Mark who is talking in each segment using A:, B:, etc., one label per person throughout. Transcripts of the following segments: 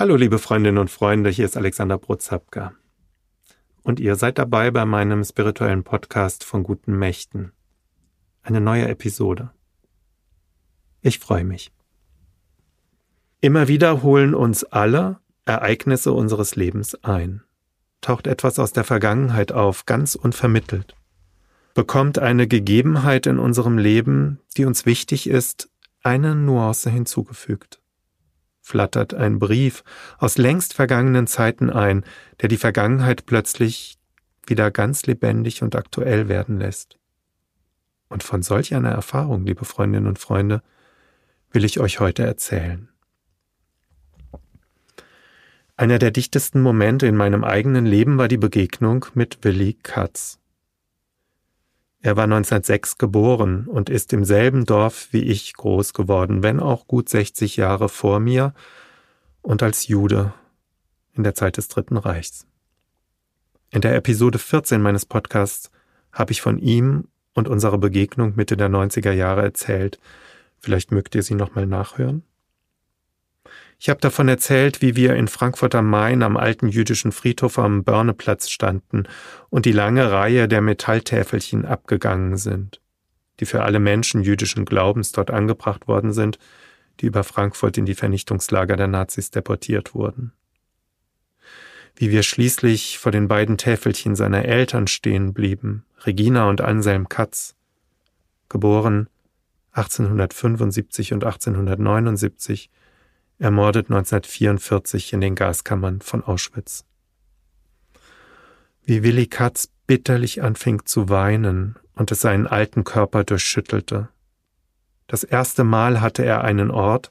A: Hallo liebe Freundinnen und Freunde, hier ist Alexander Brozapka. Und ihr seid dabei bei meinem spirituellen Podcast von guten Mächten. Eine neue Episode. Ich freue mich. Immer wieder holen uns alle Ereignisse unseres Lebens ein. Taucht etwas aus der Vergangenheit auf, ganz unvermittelt. Bekommt eine Gegebenheit in unserem Leben, die uns wichtig ist, eine Nuance hinzugefügt flattert ein Brief aus längst vergangenen Zeiten ein, der die Vergangenheit plötzlich wieder ganz lebendig und aktuell werden lässt. Und von solch einer Erfahrung, liebe Freundinnen und Freunde, will ich euch heute erzählen. Einer der dichtesten Momente in meinem eigenen Leben war die Begegnung mit Willi Katz. Er war 1906 geboren und ist im selben Dorf wie ich groß geworden, wenn auch gut 60 Jahre vor mir und als Jude in der Zeit des Dritten Reichs. In der Episode 14 meines Podcasts habe ich von ihm und unserer Begegnung Mitte der 90er Jahre erzählt. Vielleicht mögt ihr sie nochmal nachhören? Ich habe davon erzählt, wie wir in Frankfurt am Main am alten jüdischen Friedhof am Börneplatz standen und die lange Reihe der Metalltäfelchen abgegangen sind, die für alle Menschen jüdischen Glaubens dort angebracht worden sind, die über Frankfurt in die Vernichtungslager der Nazis deportiert wurden. Wie wir schließlich vor den beiden Täfelchen seiner Eltern stehen blieben, Regina und Anselm Katz, geboren 1875 und 1879, ermordet 1944 in den Gaskammern von Auschwitz. Wie Willi Katz bitterlich anfing zu weinen und es seinen alten Körper durchschüttelte. Das erste Mal hatte er einen Ort,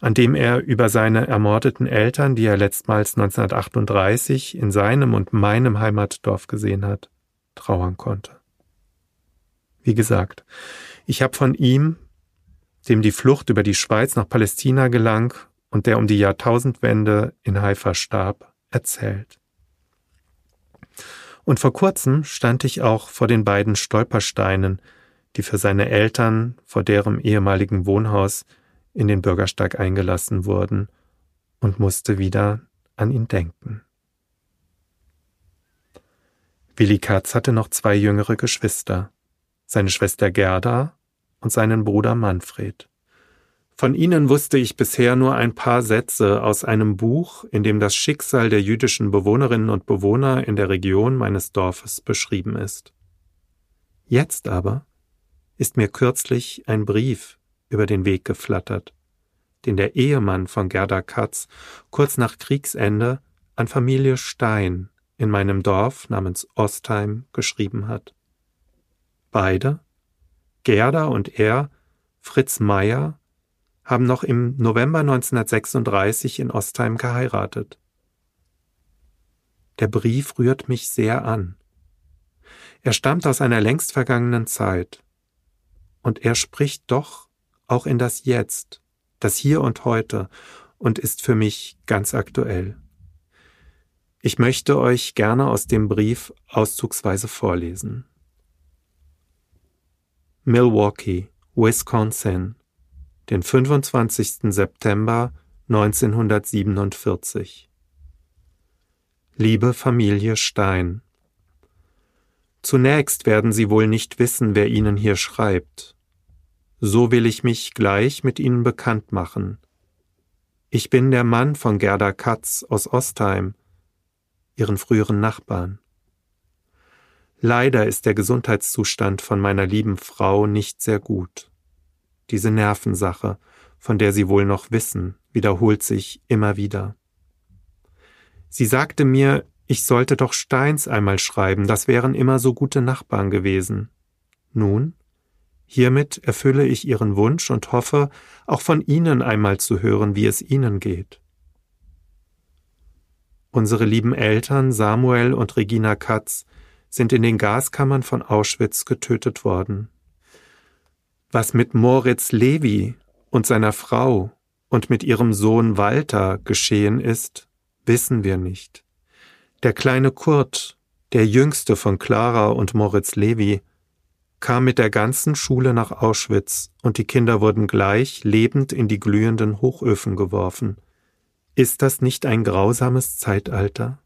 A: an dem er über seine ermordeten Eltern, die er letztmals 1938 in seinem und meinem Heimatdorf gesehen hat, trauern konnte. Wie gesagt, ich habe von ihm, dem die Flucht über die Schweiz nach Palästina gelang und der um die Jahrtausendwende in Haifa starb, erzählt. Und vor kurzem stand ich auch vor den beiden Stolpersteinen, die für seine Eltern vor deren ehemaligen Wohnhaus in den Bürgersteig eingelassen wurden, und musste wieder an ihn denken. Willi Katz hatte noch zwei jüngere Geschwister, seine Schwester Gerda und seinen Bruder Manfred. Von ihnen wusste ich bisher nur ein paar Sätze aus einem Buch, in dem das Schicksal der jüdischen Bewohnerinnen und Bewohner in der Region meines Dorfes beschrieben ist. Jetzt aber ist mir kürzlich ein Brief über den Weg geflattert, den der Ehemann von Gerda Katz kurz nach Kriegsende an Familie Stein in meinem Dorf namens Ostheim geschrieben hat. Beide, Gerda und er, Fritz Meyer, haben noch im November 1936 in Ostheim geheiratet. Der Brief rührt mich sehr an. Er stammt aus einer längst vergangenen Zeit. Und er spricht doch auch in das Jetzt, das Hier und Heute und ist für mich ganz aktuell. Ich möchte euch gerne aus dem Brief auszugsweise vorlesen. Milwaukee, Wisconsin, den 25. September 1947. Liebe Familie Stein, Zunächst werden Sie wohl nicht wissen, wer Ihnen hier schreibt. So will ich mich gleich mit Ihnen bekannt machen. Ich bin der Mann von Gerda Katz aus Ostheim, Ihren früheren Nachbarn. Leider ist der Gesundheitszustand von meiner lieben Frau nicht sehr gut. Diese Nervensache, von der Sie wohl noch wissen, wiederholt sich immer wieder. Sie sagte mir, ich sollte doch Steins einmal schreiben, das wären immer so gute Nachbarn gewesen. Nun, hiermit erfülle ich Ihren Wunsch und hoffe, auch von Ihnen einmal zu hören, wie es Ihnen geht. Unsere lieben Eltern Samuel und Regina Katz sind in den Gaskammern von Auschwitz getötet worden was mit Moritz Levi und seiner Frau und mit ihrem Sohn Walter geschehen ist, wissen wir nicht. Der kleine Kurt, der jüngste von Clara und Moritz Levi, kam mit der ganzen Schule nach Auschwitz und die Kinder wurden gleich lebend in die glühenden Hochöfen geworfen. Ist das nicht ein grausames Zeitalter?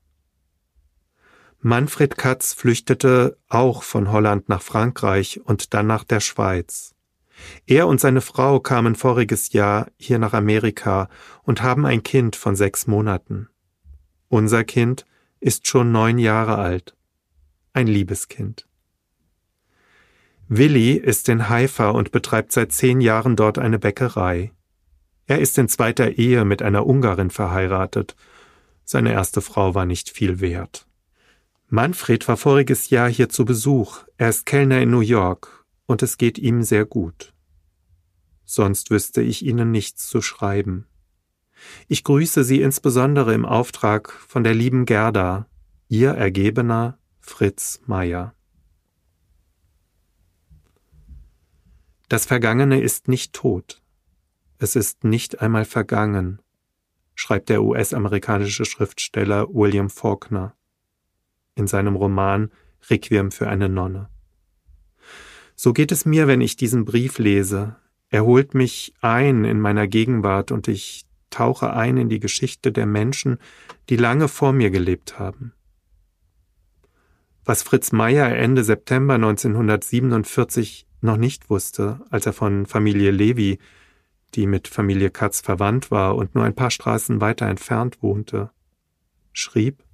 A: Manfred Katz flüchtete auch von Holland nach Frankreich und dann nach der Schweiz. Er und seine Frau kamen voriges Jahr hier nach Amerika und haben ein Kind von sechs Monaten. Unser Kind ist schon neun Jahre alt. Ein Liebeskind. Willi ist in Haifa und betreibt seit zehn Jahren dort eine Bäckerei. Er ist in zweiter Ehe mit einer Ungarin verheiratet. Seine erste Frau war nicht viel wert. Manfred war voriges Jahr hier zu Besuch. Er ist Kellner in New York und es geht ihm sehr gut. Sonst wüsste ich Ihnen nichts zu schreiben. Ich grüße Sie insbesondere im Auftrag von der lieben Gerda, Ihr Ergebener Fritz Meyer. Das Vergangene ist nicht tot. Es ist nicht einmal vergangen, schreibt der US-amerikanische Schriftsteller William Faulkner in seinem Roman Requiem für eine Nonne. So geht es mir, wenn ich diesen Brief lese. Er holt mich ein in meiner Gegenwart und ich tauche ein in die Geschichte der Menschen, die lange vor mir gelebt haben. Was Fritz Meyer Ende September 1947 noch nicht wusste, als er von Familie Levi, die mit Familie Katz verwandt war und nur ein paar Straßen weiter entfernt wohnte, schrieb,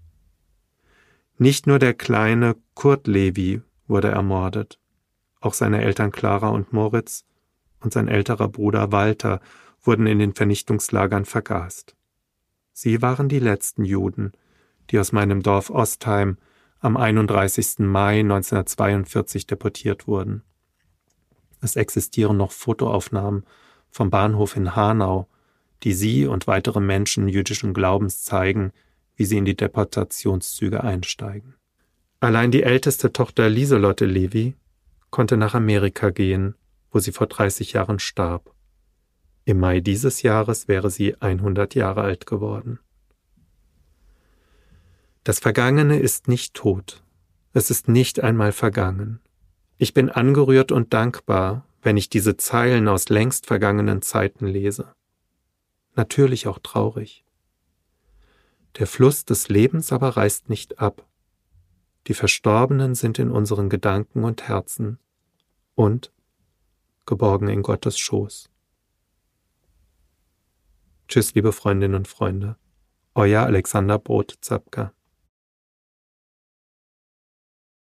A: nicht nur der kleine Kurt Levi wurde ermordet, auch seine Eltern Clara und Moritz und sein älterer Bruder Walter wurden in den Vernichtungslagern vergast. Sie waren die letzten Juden, die aus meinem Dorf Ostheim am 31. Mai 1942 deportiert wurden. Es existieren noch Fotoaufnahmen vom Bahnhof in Hanau, die sie und weitere Menschen jüdischen Glaubens zeigen, wie sie in die Deportationszüge einsteigen. Allein die älteste Tochter Lieselotte Levi konnte nach Amerika gehen, wo sie vor 30 Jahren starb. Im Mai dieses Jahres wäre sie 100 Jahre alt geworden. Das Vergangene ist nicht tot. Es ist nicht einmal vergangen. Ich bin angerührt und dankbar, wenn ich diese Zeilen aus längst vergangenen Zeiten lese. Natürlich auch traurig. Der Fluss des Lebens aber reißt nicht ab. Die Verstorbenen sind in unseren Gedanken und Herzen und geborgen in Gottes Schoß. Tschüss, liebe Freundinnen und Freunde. Euer Alexander Brot-Zapka.